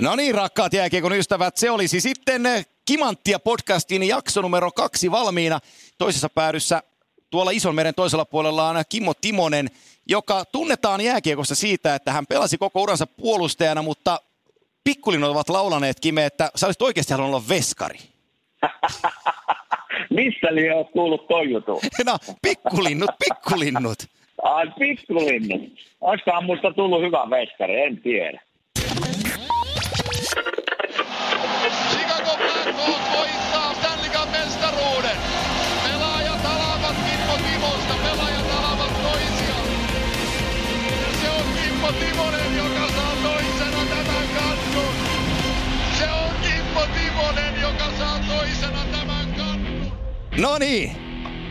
No niin, rakkaat jääkiekon ystävät, se olisi sitten Kimanttia podcastin jakso numero kaksi valmiina. Toisessa päädyssä tuolla Isonmeren toisella puolella on Kimmo Timonen, joka tunnetaan jääkiekossa siitä, että hän pelasi koko uransa puolustajana, mutta pikkulinnut ovat laulaneet, Kime, että sä olisit oikeasti halunnut olla veskari. Mistä li oot kuullut toi jutu? No, pikkulinnut, pikkulinnut. Ai pikkulinnut. Olisikohan musta tullut hyvä veskari, en tiedä. Timonen, joka saa toisena tämän. Se on Kimmo Timonen, joka saa toisena tämän. No niin,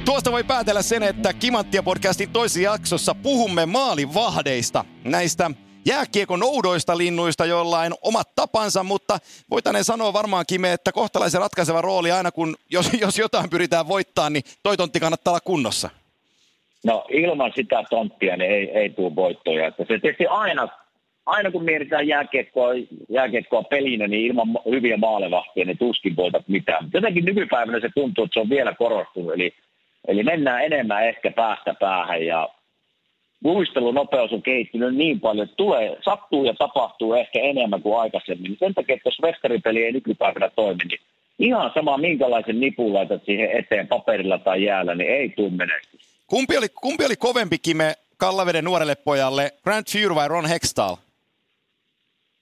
tuosta voi päätellä sen, että Kimanttia podcastin toisessa jaksossa puhumme maalivahdeista, näistä jääkiekon oudoista linnuista, joilla on omat tapansa, mutta voitaneen sanoa varmaankin me, että kohtalaisen ratkaiseva rooli aina kun, jos, jos jotain pyritään voittaa, niin toi tontti kannattaa olla kunnossa. No ilman sitä tonttia niin ei, ei tule voittoja. Että se tietysti aina, aina kun mietitään jääkiekkoa, jääkiekkoa pelinä, niin ilman hyviä maalevahtia niin tuskin voitat mitään. Jotenkin nykypäivänä se tuntuu, että se on vielä korostunut. Eli, eli mennään enemmän ehkä päästä päähän ja muistelunopeus on kehittynyt niin paljon, että tulee, sattuu ja tapahtuu ehkä enemmän kuin aikaisemmin. Sen takia, että jos veskaripeli ei nykypäivänä toimi, niin ihan sama minkälaisen nipun laitat siihen eteen paperilla tai jäällä, niin ei tule menestys. Kumpi oli, kumpi oli kovempi kime Kallaveden nuorelle pojalle, Grant Fuhr vai Ron Hextall?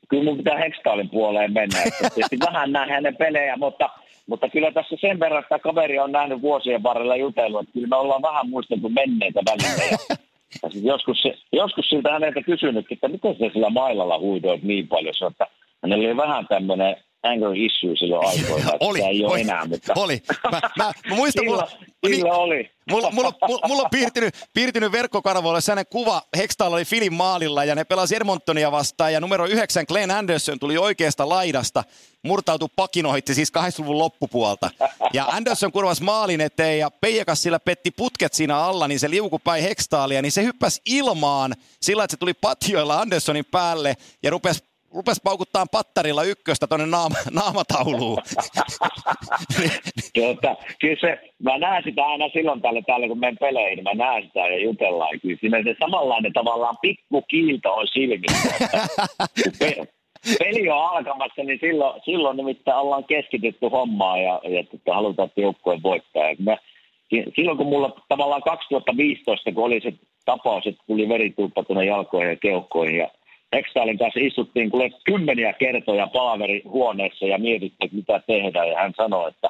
Kyllä mun pitää Hextallin puoleen mennä. Että tietysti vähän näin hänen pelejä, mutta, mutta kyllä tässä sen verran että kaveri on nähnyt vuosien varrella jutellut, että kyllä me ollaan vähän muisteltu menneitä välillä. Ja, ja sit joskus, se, joskus siltä häneltä kysynyt, että miten se sillä mailalla huidoit niin paljon. Se, että hänellä oli vähän tämmöinen anger issue silloin aikoina, Oli, ei ole oli, enää. Mutta... oli. Mä, mä, mä muistan, mulla, Silloin, silloin oli. Mulla, mulla, mulla, mulla on piirtynyt, piirtynyt verkkokarvoille sellainen kuva, Hextall oli Filin maalilla ja ne pelasi Edmontonia vastaan ja numero yhdeksän Glenn Anderson tuli oikeasta laidasta, murtautui pakinohitti siis 80-luvun loppupuolta. Ja Anderson kurvasi maalin eteen ja Peijakas sillä petti putket siinä alla, niin se liukupäin Hextallia, niin se hyppäsi ilmaan sillä, että se tuli patjoilla Andersonin päälle ja rupesi rupesi paukuttaa pattarilla ykköstä tuonne naama, naamatauluun. Tuota, kyllä se, mä näen sitä aina silloin tällä, tällä kun menen peleihin, niin mä näen sitä ja jutellaan. Kyllä siinä se samanlainen tavallaan pikku kiilto on silmissä. Pe- peli on alkamassa, niin silloin, silloin nimittäin ollaan keskitytty hommaan ja, ja että halutaan, että joukkueen voittaa. Ja mä, silloin kun mulla tavallaan 2015, kun oli se tapaus, että tuli veritulppa tuonne jalkoihin ja keuhkoihin ja Extalin kanssa istuttiin kuule kymmeniä kertoja palaverihuoneessa ja mietittiin, että mitä tehdään. Ja hän sanoi, että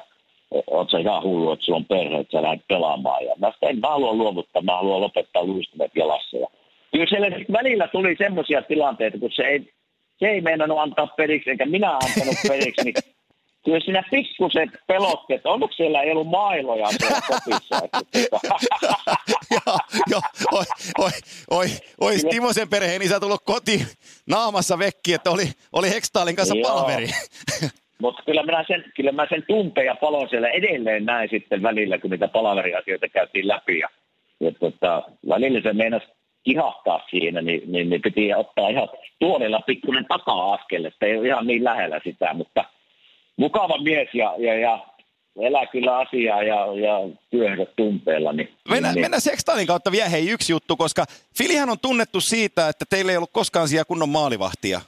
oot sä ihan hullu, että sulla on perhe, että sä lähdet pelaamaan. Ja mä sanoin, en mä halua luovuttaa, mä haluan lopettaa luistimet jalassa. Ja kyllä siellä välillä tuli semmoisia tilanteita, kun se ei, se ei meinannut antaa periksi, eikä minä antanut periksi, niin kyllä siinä pikkuset pelotti, että onko siellä ei ollut mailoja siellä kopissa. Että, tota- joo, joo, oi, oi, oi, oi Timosen perheen isä tullut koti naamassa vekki, että oli, oli Hextaalin kanssa Joo. palaveri. Mutta kyllä, minä sen, kyllä mä sen tumpeen ja palon siellä edelleen näin sitten välillä, kun niitä palaveriasioita käytiin läpi. Ja, ja tota, välillä se meinasi kihahtaa siinä, niin, niin, niin piti ottaa ihan tuolilla pikkuinen taka-askel, että ei ole ihan niin lähellä sitä, mutta mukava mies ja, ja, ja elää kyllä asiaa ja, ja työhönsä tumpeella. Niin, Mennään, niin, mennään Sextalin kautta vielä hei yksi juttu, koska Filihän on tunnettu siitä, että teillä ei ollut koskaan siellä kunnon maalivahtia.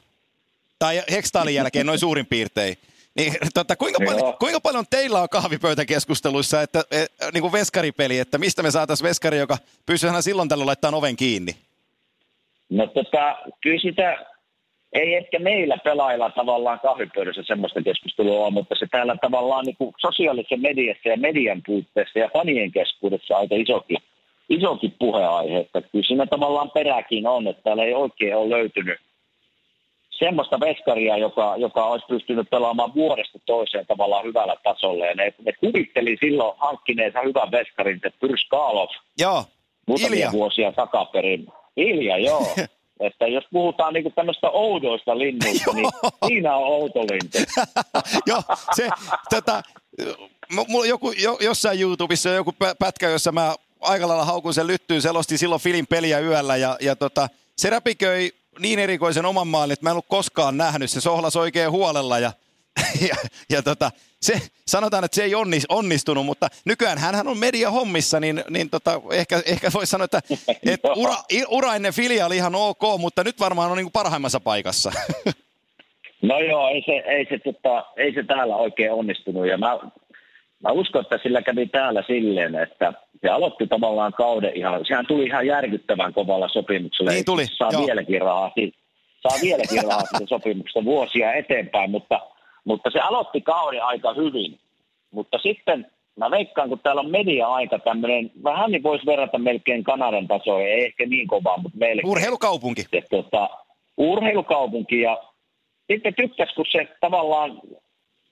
Tai Hextalin jälkeen noin suurin piirtein. Niin, tota, kuinka, paljon, kuinka paljon teillä on kahvipöytäkeskusteluissa, että e, niin kuin veskaripeli, että mistä me saataisiin veskari, joka pystyy silloin tällöin laittaa oven kiinni? No tota, kyllä sitä ei ehkä meillä pelailla tavallaan kahvipöydässä semmoista keskustelua on, mutta se täällä tavallaan niin kuin sosiaalisessa mediassa ja median puitteissa ja fanien keskuudessa aika isokin, isokin puheaihe. Että kyllä siinä tavallaan peräkin on, että täällä ei oikein ole löytynyt semmoista veskaria, joka, joka olisi pystynyt pelaamaan vuodesta toiseen tavallaan hyvällä tasolla. Ja ne, ne kuvitteli silloin hankkineensa hyvän veskarin, se Pyrskaalov, Joo, muutamia Ilja. vuosia takaperin. Ilja, joo. että jos puhutaan niinku tämmöistä oudoista linnuista, niin siinä on outo lintu. Joo, se, tota, m- mulla joku, jo, jossain YouTubessa on joku pä- pätkä, jossa mä aika lailla haukun sen lyttyyn, selostin silloin Filin peliä yöllä ja, ja tota, se räpiköi niin erikoisen oman maalin, että mä en ollut koskaan nähnyt. Se sohlas oikein huolella ja, ja, ja tota, se, sanotaan, että se ei onnis, onnistunut, mutta nykyään hän on media hommissa, niin, niin tota, ehkä, ehkä voisi sanoa, että, että ura, ura ennen filia oli ihan ok, mutta nyt varmaan on niin kuin parhaimmassa paikassa. No joo, ei se, ei se, tota, ei se täällä oikein onnistunut ja mä, mä uskon, että sillä kävi täällä silleen, että se aloitti tavallaan kauden ihan, sehän tuli ihan järkyttävän kovalla sopimuksella. Niin tuli, saa joo. vieläkin rahaa, saa vieläkin rahaa sopimuksesta vuosia eteenpäin, mutta, mutta se aloitti kauden aika hyvin. Mutta sitten mä veikkaan, kun täällä on media-aika tämmöinen, vähän niin voisi verrata melkein Kanadan tasoon, ei ehkä niin kovaa, mutta melkein. Urheilukaupunki. Et, tota, urheilukaupunki ja sitten tykkäs, kun se tavallaan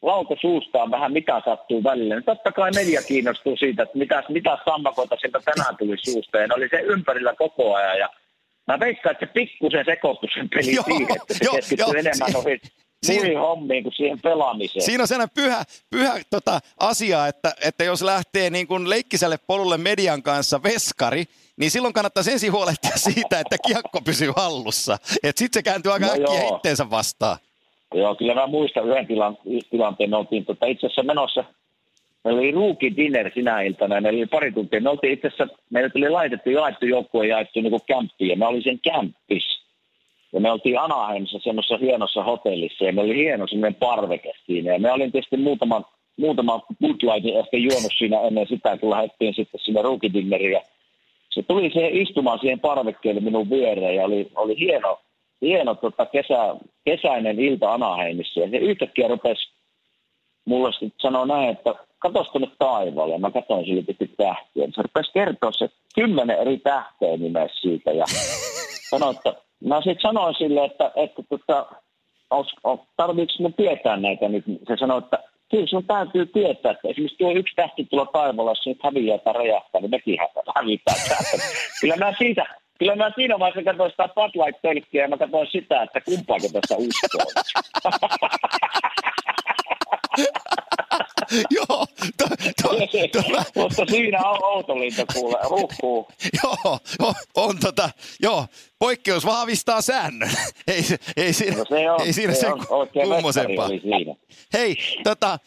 lauta suustaan vähän mitä sattuu välillä. Niin totta kai media kiinnostuu siitä, että mitä, mitä sammakoita sieltä tänään tuli suusta. Ja ne oli se ympärillä koko ajan. Ja mä veikkaan, että se pikkusen sekoittui sen pelin Joo, siihen, että se keskittyi joo, enemmän noihin muihin hommiin kuin siihen pelaamiseen. Siinä on sellainen pyhä, pyhä tota, asia, että, että jos lähtee niin kuin leikkiselle polulle median kanssa veskari, niin silloin kannattaa ensin huolehtia siitä, että kiekko pysyy hallussa. Sitten se kääntyy aika No äkkiä joo. itteensä vastaan. Joo, kyllä mä muistan yhden tilan, tilanteen. Me oltiin tota, itse asiassa menossa, meillä oli rookie dinner sinä iltana, ja meillä oli pari tuntia. Me oltiin itse asiassa, meille tuli laitettu, jaettu joukkue ja jaettu niin kämppiin, ja mä olin sen kämppis. Ja me oltiin Anaheimissa semmoisessa hienossa hotellissa, ja me oli hieno semmoinen parveke siinä. Ja me olin tietysti muutaman, muutaman Bud Lightin ehkä juonut siinä ennen sitä, kun lähdettiin sitten sinne rookie dinneriin. Ja se tuli siihen istumaan siihen parvekkeelle minun viereen, ja oli, oli hieno, hieno tota kesä, kesäinen ilta Anaheimissa. Ja se yhtäkkiä rupesi mulle sitten sanoa näin, että katos tuonne taivaalle. Mä katsoin sille tietysti tähtiä. Se rupesi kertoa se kymmenen eri tähteä nimeä siitä. Ja sanoi, että mä sitten sanoin sille, että, että tota, tarviiko mun tietää näitä nyt. Se sanoi, että kyllä sun täytyy tietää, että esimerkiksi tuo yksi tähti tuolla taivaalla, jos se nyt häviää tai räjähtää, niin mekin hä- hävitään täältä. Kyllä mä siitä, Kyllä mä siinä vaiheessa katsoin sitä Spotlight-tölkkiä ja mä katsoin sitä, että kumpaako tässä uskoo. Joo, to, to, to, Mutta siinä on outolinto kuule, ruhkuu. joo, on, on tota, joo, poikkeus vahvistaa säännön. ei, ei, siinä, No se on, ei siinä se sen kummosempaa. Hei, tota,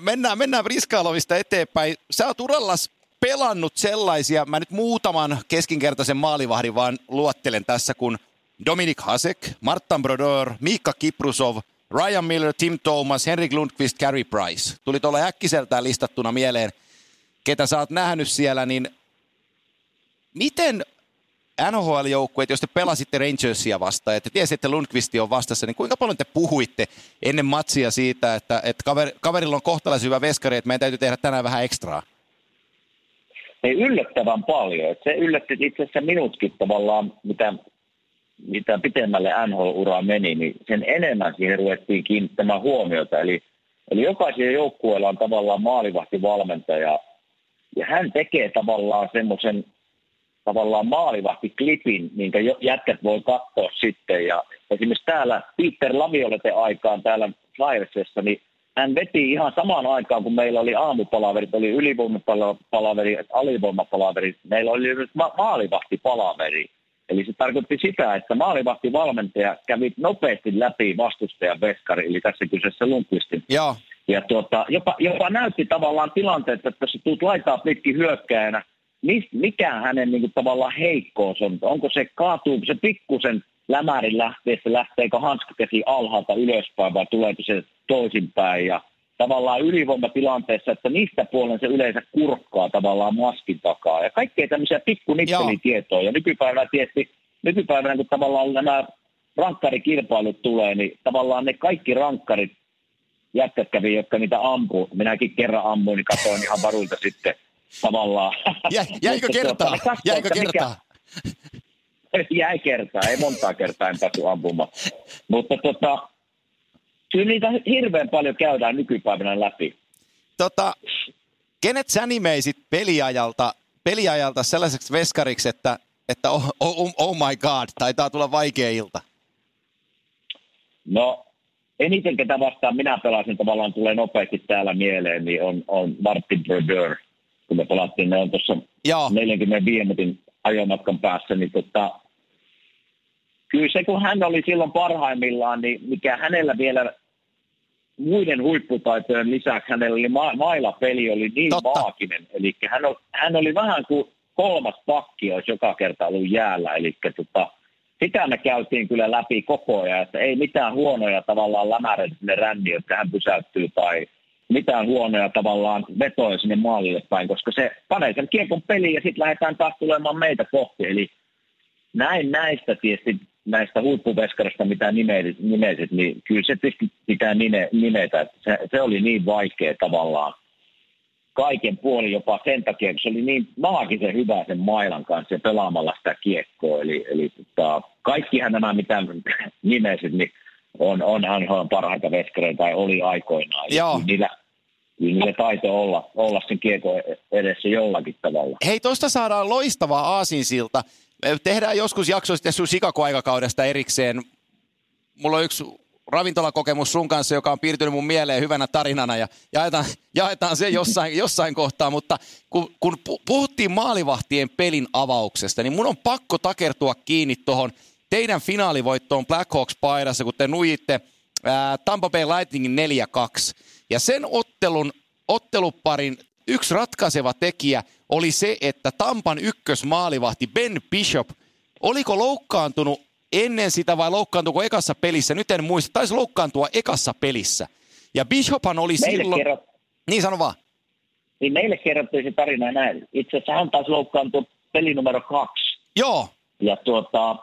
mennään, mennään Briskailovista eteenpäin. Sä oot urallas pelannut sellaisia, mä nyt muutaman keskinkertaisen maalivahdin vaan luottelen tässä, kun Dominik Hasek, Martin Brodeur, Miikka Kiprusov, Ryan Miller, Tim Thomas, Henrik Lundqvist, Carey Price. Tuli tuolla äkkiseltään listattuna mieleen, ketä sä oot nähnyt siellä, niin miten NHL-joukkueet, jos te pelasitte Rangersia vastaan ja te tiesitte, että Lundqvist on vastassa, niin kuinka paljon te puhuitte ennen matsia siitä, että, että kaveri, kaverilla on kohtalaisen hyvä veskari, että meidän täytyy tehdä tänään vähän ekstraa? Ei yllättävän paljon. Se yllätti itse asiassa minutkin tavallaan, mitä, mitä pitemmälle NHL-uraa meni, niin sen enemmän siihen ruvettiin kiinnittämään huomiota. Eli, eli jokaisella joukkueella on tavallaan maalivahtivalmentaja, ja hän tekee tavallaan semmoisen tavallaan maalivahtiklipin, minkä jätkät voi katsoa sitten. Ja esimerkiksi täällä Peter Laviolete aikaan täällä Flyersissa, niin hän veti ihan samaan aikaan, kun meillä oli aamupalaverit, oli ylivoimapalaveri, alivoimapalaveri, meillä oli nyt ma- maalivahtipalaveri. Eli se tarkoitti sitä, että maalivahtivalmentaja kävi nopeasti läpi vastustajan veskari, eli tässä kyseessä Lundqvistin Joo, ja tuota, jopa, jopa näytti tavallaan tilanteet, että jos sä tulet laitaa pitkin hyökkäjänä, mis, mikä hänen niin kuin, tavallaan heikkous on? Onko se, kaatuuko se pikkusen lämärin lähteessä, lähteekö hanskakäsi alhaalta ylöspäin vai tuleeko se toisinpäin? Ja tavallaan ylivoimatilanteessa, että mistä puolen se yleensä kurkkaa tavallaan maskin takaa. Ja kaikkea tämmöisiä pikkunikkelitietoja. Ja nykypäivänä tietysti, nykypäivänä kun tavallaan nämä rankkarikilpailut tulee, niin tavallaan ne kaikki rankkarit jätkät kävi, jotka niitä ampuu. Minäkin kerran ammuin, niin katsoin ihan varulta sitten tavallaan. Jä, jäikö Mutta kertaa? tuota, Jäikö että mikä- kertaa? Jäi kertaa, ei montaa kertaa en päässyt ampumaan. Mutta tota, kyllä niitä hirveän paljon käydään nykypäivänä läpi. Tota, kenet sä nimeisit peliajalta, peliajalta sellaiseksi veskariksi, että, että oh, oh, oh my god, taitaa tulla vaikea ilta? No, eniten ketä vastaan minä pelasin tavallaan tulee nopeasti täällä mieleen, niin on, on Martin Brodeur. Kun me pelattiin, ne on tuossa Joo, 45 minuutin ajomatkan päässä, niin tota, kyllä se kun hän oli silloin parhaimmillaan, niin mikä hänellä vielä muiden huipputaitojen lisäksi hänellä oli ma- mailapeli oli niin Totta. maaginen. Eli hän, o- hän oli vähän kuin kolmas pakki olisi joka kerta ollut jäällä. Eli tota, sitä me käytiin kyllä läpi koko ajan, että ei mitään huonoja tavallaan lämäreitä sinne ränniin, että hän pysäyttyy tai mitään huonoja tavallaan vetoja sinne maalille päin, koska se panee sen kiekon peliin ja sitten lähdetään taas tulemaan meitä kohti. Eli näin näistä tietysti näistä huippuveskarista, mitä nimesit, nimesit, niin kyllä se tietysti pitää nime, nimetä. Se, se, oli niin vaikea tavallaan kaiken puolin jopa sen takia, kun se oli niin maagisen hyvä sen mailan kanssa ja pelaamalla sitä kiekkoa. Eli, eli tota, kaikkihan nämä, mitä nimesit, niin on, on NHL parhaita veskareita tai oli aikoinaan. Joo. Niillä, niillä taito olla, olla sen kiekko edessä jollakin tavalla. Hei, tosta saadaan loistava aasinsilta. Tehdään joskus jakso sitten sun Chicago-aikakaudesta erikseen. Mulla on yksi ravintolakokemus sun kanssa, joka on piirtynyt mun mieleen hyvänä tarinana ja jaetaan, jaetaan se jossain, jossain kohtaa, mutta kun, kun pu- puhuttiin maalivahtien pelin avauksesta, niin mun on pakko takertua kiinni tuohon teidän finaalivoittoon Blackhawks paidassa, kun te nuijitte ää, Tampa Bay Lightningin 4-2. Ja sen ottelun, otteluparin yksi ratkaiseva tekijä oli se, että Tampan ykkösmaalivahti Ben Bishop, oliko loukkaantunut ennen sitä vai loukkaantuiko ekassa pelissä? Nyt en muista, taisi loukkaantua ekassa pelissä. Ja Bishophan oli Meille silloin... kerrot, Niin sano vaan. niin meille kerrottiin se tarina näin. Itse asiassa hän taisi loukkaantua peli numero kaksi. Joo, Ja tuota,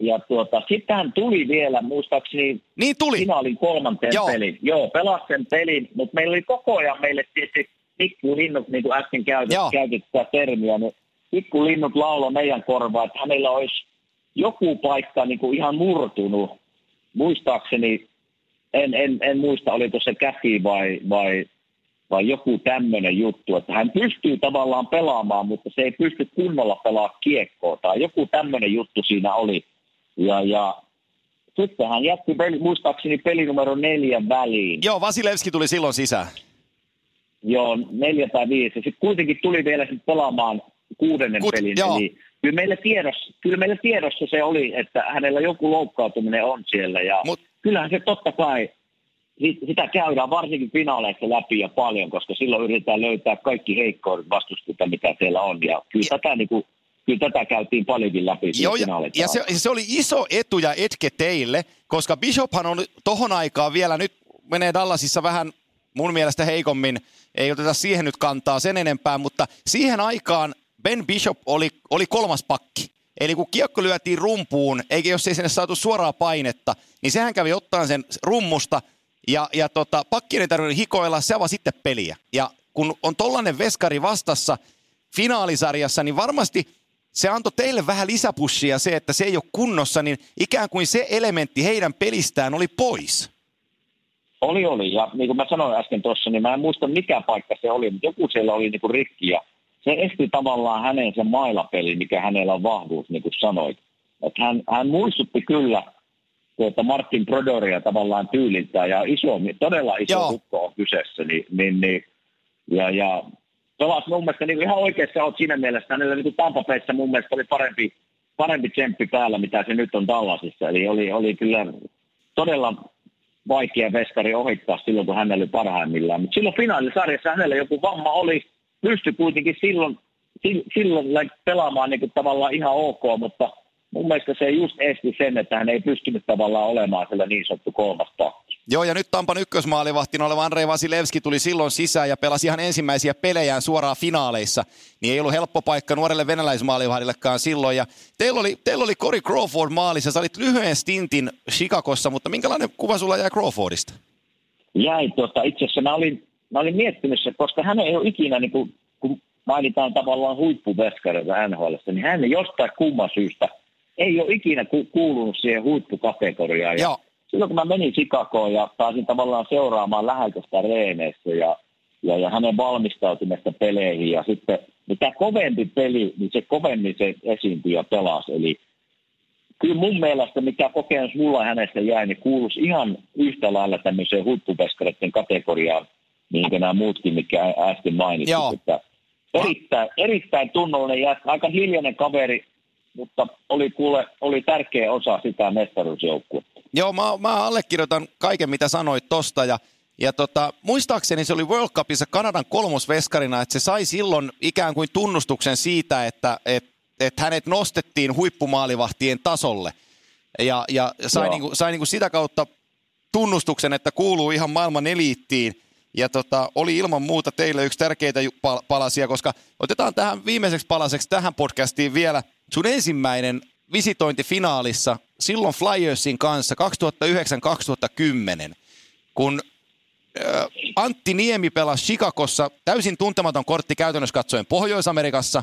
ja tuota, sitten hän tuli vielä, muistaakseni, niin tuli. finaalin kolmanteen Joo. pelin. Joo, pelasi sen pelin, mutta meillä oli koko ajan meille tietysti pikkulinnut, niin kuin äsken käytit, sitä termiä, niin pikkulinnut laulo meidän korvaan, että hänellä olisi joku paikka niin kuin ihan murtunut. Muistaakseni, en, en, en muista, oliko se käsi vai, vai, vai joku tämmöinen juttu, että hän pystyy tavallaan pelaamaan, mutta se ei pysty kunnolla pelaamaan kiekkoa tai joku tämmöinen juttu siinä oli. Ja, ja sitten hän jätti peli, muistaakseni peli numero neljän väliin. Joo, Vasilevski tuli silloin sisään. Joo, neljä tai viisi. Sitten kuitenkin tuli vielä sitten pelaamaan kuudennen Kut- pelin. joo. Eli kyllä meillä, tiedossa, kyllä meillä tiedossa se oli, että hänellä joku loukkautuminen on siellä. Ja Mut- kyllähän se totta kai, sit- sitä käydään varsinkin finaaleissa läpi ja paljon, koska silloin yritetään löytää kaikki heikkoudet vastustajia, mitä siellä on. Ja kyllä, tätä, niin kuin, kyllä tätä käytiin paljonkin läpi. Joo, ja, ja se, se oli iso etu ja etke teille, koska Bishophan on tohon aikaan vielä, nyt menee Dallasissa vähän mun mielestä heikommin, ei oteta siihen nyt kantaa sen enempää, mutta siihen aikaan Ben Bishop oli, oli kolmas pakki. Eli kun kiekko lyötiin rumpuun, eikä jos ei sinne saatu suoraa painetta, niin sehän kävi ottaa sen rummusta ja, ja tota, pakkien ei tarvinnut hikoilla, se avasi sitten peliä. Ja kun on tollainen veskari vastassa finaalisarjassa, niin varmasti se antoi teille vähän lisäpushia se, että se ei ole kunnossa, niin ikään kuin se elementti heidän pelistään oli pois. Oli, oli. Ja niin kuin mä sanoin äsken tuossa, niin mä en muista mikä paikka se oli, mutta joku siellä oli niin kuin rikki. Ja se esti tavallaan hänen sen mailapeli, mikä hänellä on vahvuus, niin kuin sanoit. Että hän, hän muistutti kyllä tuota Martin Brodoria tavallaan tyyliltään ja iso, todella iso Joo. hukko on kyseessä. Niin, niin, niin, ja, ja pelasi mun mielestä niin ihan oikeassa olet siinä mielessä. Hänellä niin kuin Tampa Bayssä mun mielestä oli parempi, parempi tsemppi päällä, mitä se nyt on Dallasissa. Eli oli, oli kyllä todella vaikea veskari ohittaa silloin, kun hänellä oli parhaimmillaan. Mutta silloin finaalisarjassa hänellä joku vamma oli, pystyi kuitenkin silloin, sil- silloin pelaamaan niin kuin tavallaan ihan ok, mutta mun mielestä se just esti sen, että hän ei pystynyt tavallaan olemaan siellä niin sanottu kolmas pakki. Joo, ja nyt Tampan ykkösmaalivahtina oleva Andrei Vasilevski tuli silloin sisään ja pelasi ihan ensimmäisiä pelejään suoraan finaaleissa. Niin ei ollut helppo paikka nuorelle venäläismaalivahdillekaan silloin. Ja teillä oli, teillä oli Cory Crawford maalissa. Sä olit lyhyen stintin Chicagossa, mutta minkälainen kuva sulla jäi Crawfordista? Jäi tota, itse asiassa mä olin, mä olin miettinyt se, koska hän ei ole ikinä, niin kuin, kun mainitaan tavallaan huippuveskareita NHL, niin hän ei jostain kumman syystä ei ole ikinä ku, kuulunut siihen huippukategoriaan. Joo. Silloin kun mä menin Chicagoon ja pääsin tavallaan seuraamaan läheltä sitä reeneissä ja, ja, ja hänen valmistautumista peleihin ja sitten mitä kovempi peli, niin se kovemmin se esiintyi ja pelasi. Eli kyllä mun mielestä, mikä kokemus mulla hänestä jäi, niin kuuluisi ihan yhtä lailla tämmöiseen huippuveskareiden kategoriaan, niin kuin nämä muutkin, mikä äsken mainitsit. Joo. Että erittäin, erittäin tunnollinen ja aika hiljainen kaveri, mutta oli kuule, oli tärkeä osa sitä mestaruusjoukkuetta. Joo, mä, mä allekirjoitan kaiken, mitä sanoit tosta ja ja tota, muistaakseni se oli World Cupissa Kanadan kolmosveskarina, että se sai silloin ikään kuin tunnustuksen siitä, että et, et hänet nostettiin huippumaalivahtien tasolle. Ja, ja sai, niinku, sai niinku sitä kautta tunnustuksen, että kuuluu ihan maailman eliittiin. Ja tota, oli ilman muuta teille yksi tärkeitä palasia, koska otetaan tähän viimeiseksi palaseksi tähän podcastiin vielä sun ensimmäinen visitointi finaalissa silloin Flyersin kanssa 2009-2010, kun Antti Niemi pelasi Chicagossa, täysin tuntematon kortti käytännössä katsoen Pohjois-Amerikassa,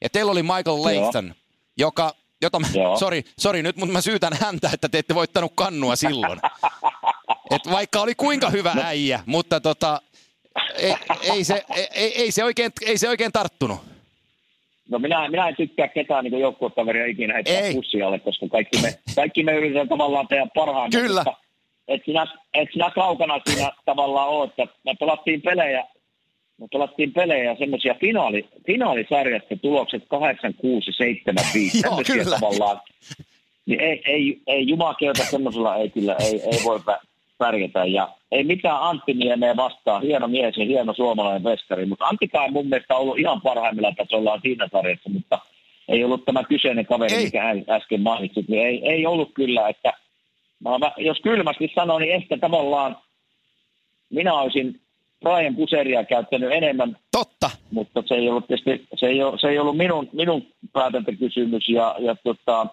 ja teillä oli Michael Layton, Joo. joka, jota mä, sorry, sorry nyt, mutta mä syytän häntä, että te ette voittanut kannua silloin. Et vaikka oli kuinka hyvä no. äijä, mutta tota, ei, ei, se, ei, ei, se oikein, ei se oikein tarttunut. No minä, minä en tykkää ketään niin joukkuekaveria ikinä heittää pussialle, koska kaikki me, kaikki me yritetään tavallaan tehdä parhaamme. Kyllä. Mutta et sinä, et sinä kaukana siinä tavallaan ole, että me pelattiin pelejä, me pelattiin pelejä semmoisia finaali, finaalisarjasta tulokset 8, 6, 7, 5. Joo, kyllä. Tavallaan, niin ei, ei, ei jumakeuta semmoisella ei kyllä, ei, ei voi pärjätä. Ja ei mitään Antti Niemeä vastaan, hieno mies ja hieno suomalainen vestari, mutta Antti kai mun mielestä ollut ihan parhaimmilla tasolla siinä sarjassa, mutta ei ollut tämä kyseinen kaveri, ei. mikä äsken mainitsit, niin ei, ei ollut kyllä, että Mä, jos kylmästi sanon, niin ehkä tavallaan minä olisin Brian Puseria käyttänyt enemmän. Totta. Mutta se ei ollut, tietysti, se ei, ole, se ei ollut minun, minun päätäntäkysymys ja, ja tota,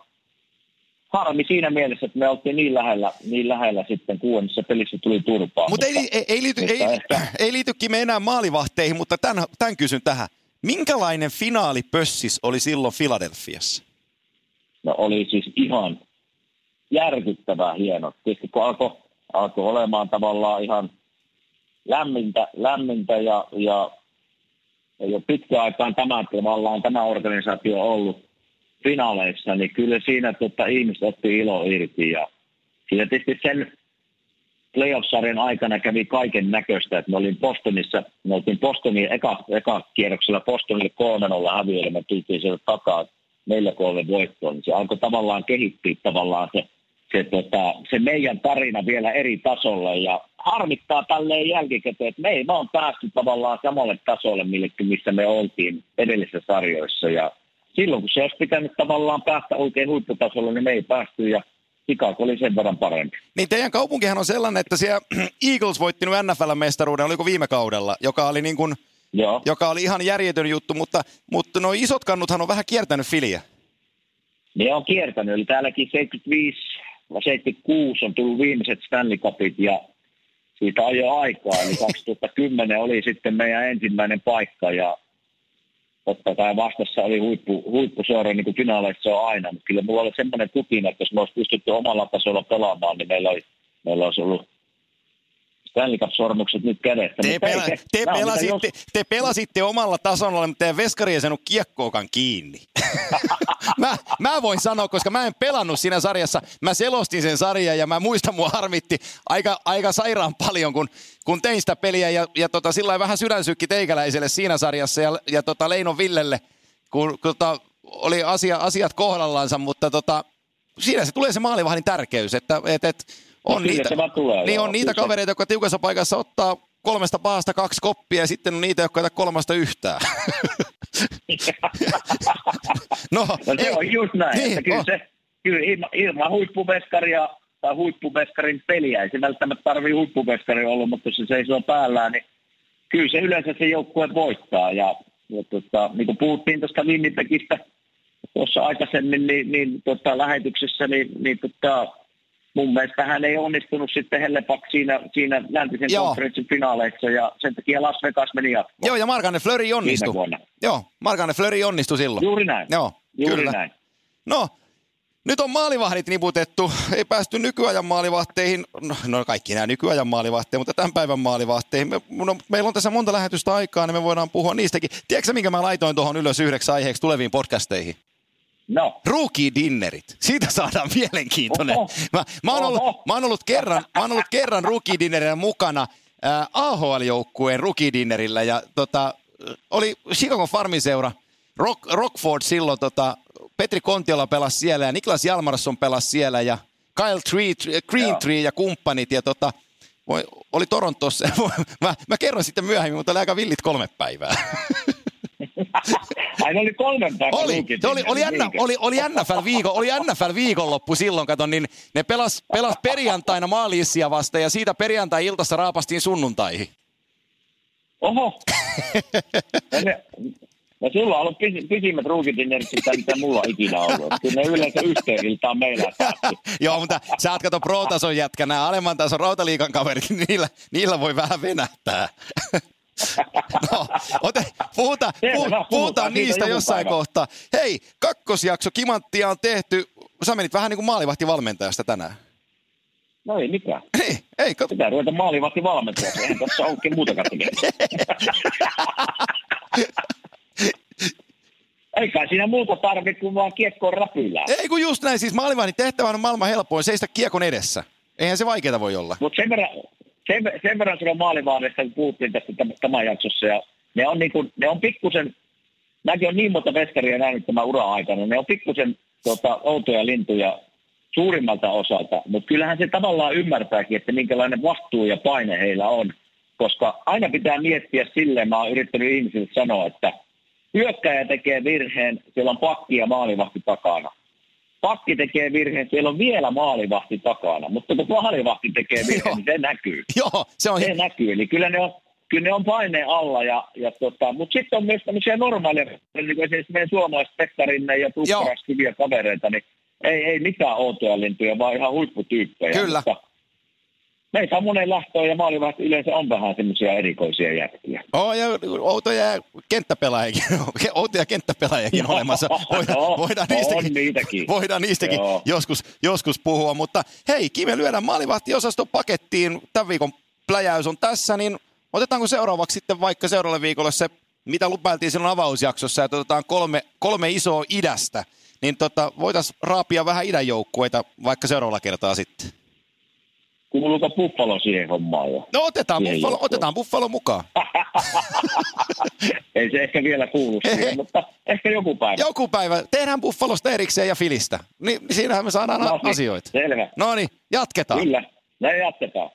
harmi siinä mielessä, että me oltiin niin lähellä, niin lähellä sitten kuudennessa pelissä tuli turpaa. Mut mutta, ei, ei, ei, liity, ei, ehkä... ei liitykin me enää maalivahteihin, mutta tämän, tämän kysyn tähän. Minkälainen finaalipössis oli silloin Filadelfiassa? No oli siis ihan järkyttävää hieno. Tietysti kun alkoi alko olemaan tavallaan ihan lämmintä, lämmintä ja, ja ei ole pitkä aikaan tämä, tavallaan tämä organisaatio ollut finaaleissa, niin kyllä siinä tota, ihmiset otti ilo irti. Ja siinä tietysti sen playoff-sarjan aikana kävi kaiken näköistä, että me olin Bostonissa, me oltiin Bostonin eka, eka kierroksella Bostonille 3-0 häviöllä, me tultiin sieltä takaa neljä kolme voittoon, niin se alkoi tavallaan kehittyä tavallaan se se, tota, se meidän tarina vielä eri tasolle ja harmittaa tälleen jälkikäteen, että me ei vaan päästy tavallaan samalle tasolle, missä me oltiin edellisissä sarjoissa ja silloin kun se olisi pitänyt tavallaan päästä oikein huipputasolle, niin me ei päästy ja Chicago oli sen verran parempi. Niin teidän kaupunkihan on sellainen, että siellä Eagles voittinut NFL-mestaruuden, oliko viime kaudella, joka oli niin kuin, Joo. joka oli ihan järjetön juttu, mutta, mutta nuo isot kannuthan on vähän kiertänyt filiä. Ne on kiertänyt, eli täälläkin 75 76 on tullut viimeiset Stanley Cupit ja siitä on jo aikaa, eli 2010 oli sitten meidän ensimmäinen paikka ja totta kai vastassa oli huippu, huippuseura, niin kuin finaaleissa on aina, mutta kyllä mulla oli semmoinen kutina, että jos me olisi pystytty omalla tasolla pelaamaan, niin meillä, oli, meillä olisi ollut Stanley Cup-sormukset nyt kädessä. Te, pela, ei, te, pelasitte, jos... te pelasitte omalla tasolla, mutta teidän veskari ei saanut kiekkookan kiinni. mä, mä voin sanoa, koska mä en pelannut siinä sarjassa. Mä selostin sen sarjan ja mä muistan, mua harmitti aika, aika sairaan paljon, kun, kun tein sitä peliä. Ja, ja tota, sillä vähän sydänsykki teikäläiselle siinä sarjassa ja, ja tota Leinon Villelle, kun, kun tota, oli asia, asiat kohdallansa, mutta tota, siinä se tulee se maalivahdin tärkeys, että et, et, on niitä, tulee, niin on niitä kavereita, jotka tiukassa paikassa ottaa kolmesta paasta kaksi koppia ja sitten on niitä, jotka ei kolmasta yhtään. no, no, se ei, on just näin. Niin, että kyllä, se, kyllä ilman, ilman huippuveskaria tai huippuveskarin peliä, ei se välttämättä tarvitse huippuveskari olla, mutta jos se seisoo päällään, niin kyllä se yleensä se joukkue voittaa. Ja, ja tota, niin kuin puhuttiin tuosta Winnipegistä tuossa aikaisemmin, niin, niin tota, lähetyksessä, niin, niin tota, mun mielestä hän ei onnistunut sitten Hellepak siinä, siinä läntisen Joo. konferenssin finaaleissa ja sen takia Las Vegas meni jatkoon. Joo, ja Markane Flöri onnistui. Joo, Markane Flöri onnistui silloin. Juuri näin. Joo, Juuri kyllä. näin. No, nyt on maalivahdit niputettu. Ei päästy nykyajan maalivahteihin. No, no kaikki nämä nykyajan maalivahteihin, mutta tämän päivän maalivahteihin. Me, no, meillä on tässä monta lähetystä aikaa, niin me voidaan puhua niistäkin. Tiedätkö minkä mä laitoin tuohon ylös yhdeksi aiheeksi tuleviin podcasteihin? No. Rookie-dinnerit. Siitä saadaan mielenkiintoinen. Mä, mä, oon ollut, mä, oon ollut kerran, mä oon ollut kerran rookie-dinnerillä mukana äh, AHL-joukkueen rookie-dinnerillä ja tota, oli Chicago Farmiseura Rock, Rockford silloin, tota, Petri Kontiola pelasi siellä ja Niklas Jalmarsson pelasi siellä ja Kyle Tree, Green ja kumppanit ja tota, oli Torontossa. mä, mä kerron sitten myöhemmin, mutta oli aika villit kolme päivää. Ai ne oli kolmen päivän oli, se oli, oli, N, oli, oli, NFL viikon, oli NFL viikonloppu silloin, kato, niin ne pelas, pelas perjantaina maaliissia vasta ja siitä perjantai-iltassa raapastiin sunnuntaihin. Oho. No sulla on ollut pisimmät ruukitinnerkit, mitä mulla on ikinä ollut. Kyllä ne yleensä yhteen iltaan meillä Joo, mutta sä oot kato pro-tason jätkä, nämä alemman tason rautaliikan kaverit, niin niillä, niillä voi vähän venähtää. No, ote, puhuta, puhuta, puhutaan niistä jossain päivä. kohtaa. Hei, kakkosjakso Kimanttia on tehty. Sä menit vähän niin kuin maalivahtivalmentajasta tänään. No ei mitään. Ei, ei. Kat... Pitää ruveta maalivahtivalmentajaksi. Eihän tässä olekin muuta Eikä siinä muuta tarvitse kuin vaan kiekkoon räpylää. Ei kun just näin, siis maalivahdin tehtävä on maailman helpoin seistä kiekon edessä. Eihän se vaikeaa voi olla. Mutta sen verran, sen, sen verran sulla maalivahdista, kun puhuttiin tästä tämän jaksossa, ja ne on, niin kuin, ne on pikkusen, mäkin on niin monta veskaria nähnyt tämän ura-aikana, ne on pikkusen tota, outoja lintuja suurimmalta osalta, mutta kyllähän se tavallaan ymmärtääkin, että minkälainen vastuu ja paine heillä on, koska aina pitää miettiä silleen, mä oon yrittänyt ihmisille sanoa, että hyökkäjä tekee virheen, siellä on pakki ja maalivahti takana pakki tekee virheen, siellä on vielä maalivahti takana, mutta kun maalivahti tekee virheen, niin se näkyy. Joo, se on... Se näkyy, eli kyllä ne on, kyllä ne on paineen alla, ja, ja tota, mutta sitten on myös tämmöisiä normaaleja, niin kuin esimerkiksi meidän suomalaiset Pekkarinne ja Tukkaras hyviä kavereita, niin ei, ei mitään outoja lintuja, vaan ihan huipputyyppejä. Kyllä. Mutta meitä on monen lähtöä ja maalivahti yleensä on vähän semmoisia erikoisia jätkiä. Oh, ja outoja kenttäpelaajakin, outoja kenttäpelaajakin olemassa. Voidaan, no, voidaan niistäkin, on niitäkin. Voidaan niistäkin joskus, joskus puhua, mutta hei, Kime lyödään maalivahtiosaston pakettiin. Tämän viikon pläjäys on tässä, niin otetaanko seuraavaksi sitten vaikka seuraavalle viikolle se, mitä lupailtiin silloin avausjaksossa, että otetaan kolme, kolme isoa idästä, niin tota, voitaisiin raapia vähän idän joukkueita vaikka seuraavalla kertaa sitten. Kuuluuko Buffalo siihen hommaan jo? No otetaan, Buffalo, otetaan Buffalo mukaan. Ei se ehkä vielä kuulu siihen, mutta ehkä joku päivä. Joku päivä. Tehdään Buffalosta erikseen ja Filistä. Niin siinähän me saadaan no, niin, asioita. Selvä. No niin, jatketaan. Kyllä, näin jatketaan.